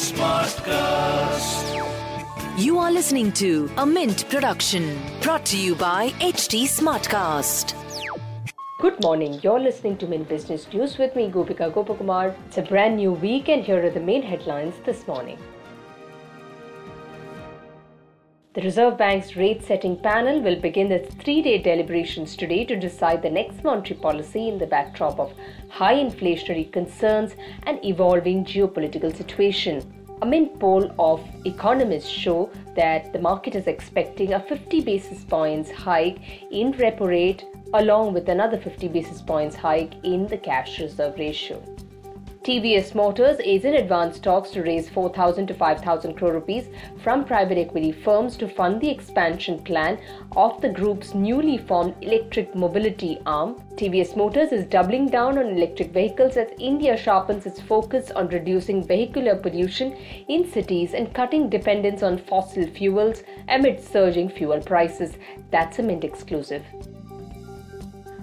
Smartcast. You are listening to a Mint production brought to you by HT Smartcast. Good morning. You're listening to Mint Business News with me, Gopika Gopakumar. It's a brand new week, and here are the main headlines this morning. The Reserve Bank's rate setting panel will begin its three day deliberations today to decide the next monetary policy in the backdrop of high inflationary concerns and evolving geopolitical situation. A Mint poll of economists show that the market is expecting a 50 basis points hike in repo rate along with another 50 basis points hike in the cash reserve ratio. TVS Motors is in advanced talks to raise 4,000 to 5,000 crore rupees from private equity firms to fund the expansion plan of the group's newly formed electric mobility arm. TVS Motors is doubling down on electric vehicles as India sharpens its focus on reducing vehicular pollution in cities and cutting dependence on fossil fuels amid surging fuel prices. That's a Mint exclusive.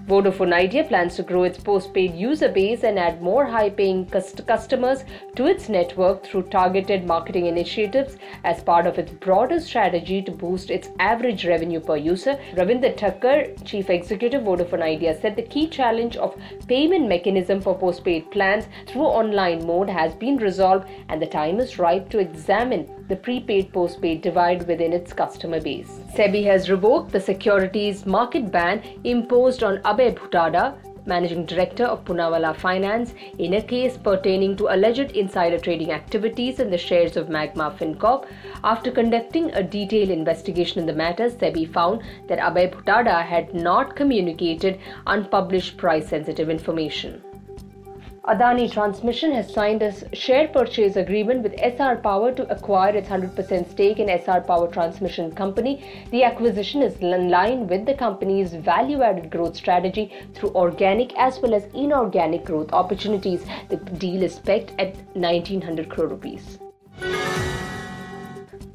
Vodafone Idea plans to grow its postpaid user base and add more high paying cust- customers to its network through targeted marketing initiatives as part of its broader strategy to boost its average revenue per user. Ravinder Takkar, Chief Executive of Vodafone Idea, said the key challenge of payment mechanism for postpaid plans through online mode has been resolved and the time is ripe to examine the prepaid postpaid divide within its customer base. SEBI has revoked the securities market ban imposed on Abhay Bhutada, Managing Director of Poonawalla Finance, in a case pertaining to alleged insider trading activities in the shares of Magma FinCorp. After conducting a detailed investigation in the matter, SEBI found that Abhay Bhutada had not communicated unpublished price sensitive information. Adani Transmission has signed a share purchase agreement with Essar Power to acquire its 100% stake in Essar Power Transmission Company. The acquisition is in line with the company's value added growth strategy through organic as well as inorganic growth opportunities. The deal is pegged at 1900 crore rupees.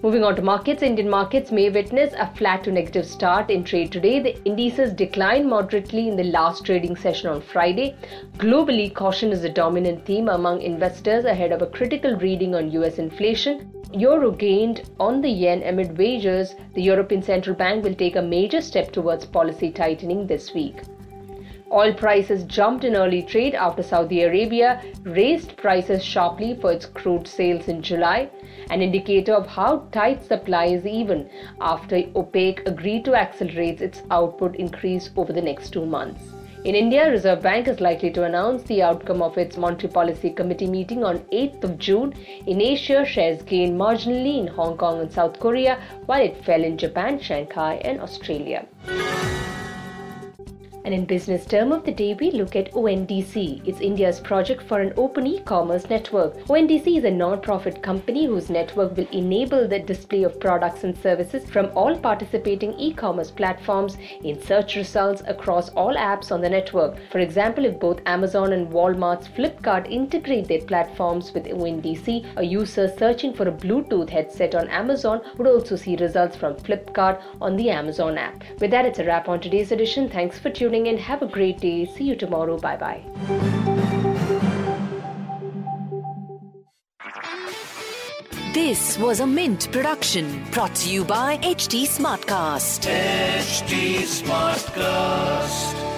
Moving on to markets, Indian markets may witness a flat to negative start in trade today. The indices declined moderately in the last trading session on Friday. Globally, caution is the dominant theme among investors ahead of a critical reading on US inflation. Euro gained on the yen amid wagers. The European Central Bank will take a major step towards policy tightening this week. Oil prices jumped in early trade after Saudi Arabia raised prices sharply for its crude sales in July, an indicator of how tight supply is even after OPEC agreed to accelerate its output increase over the next two months. In India, Reserve Bank is likely to announce the outcome of its Monetary Policy Committee meeting on 8th of June. In Asia, shares gained marginally in Hong Kong and South Korea, while it fell in Japan, Shanghai, and Australia. And in business term of the day, we look at ONDC. It's India's project for an open e-commerce network. ONDC is a non-profit company whose network will enable the display of products and services from all participating e-commerce platforms in search results across all apps on the network. For example, if both Amazon and Walmart's Flipkart integrate their platforms with ONDC, a user searching for a Bluetooth headset on Amazon would also see results from Flipkart on the Amazon app. With that, it's a wrap on today's edition. Thanks for tuning in. Have a great day. See you tomorrow. Bye bye. This was a Mint production brought to you by HT Smartcast. HT Smartcast.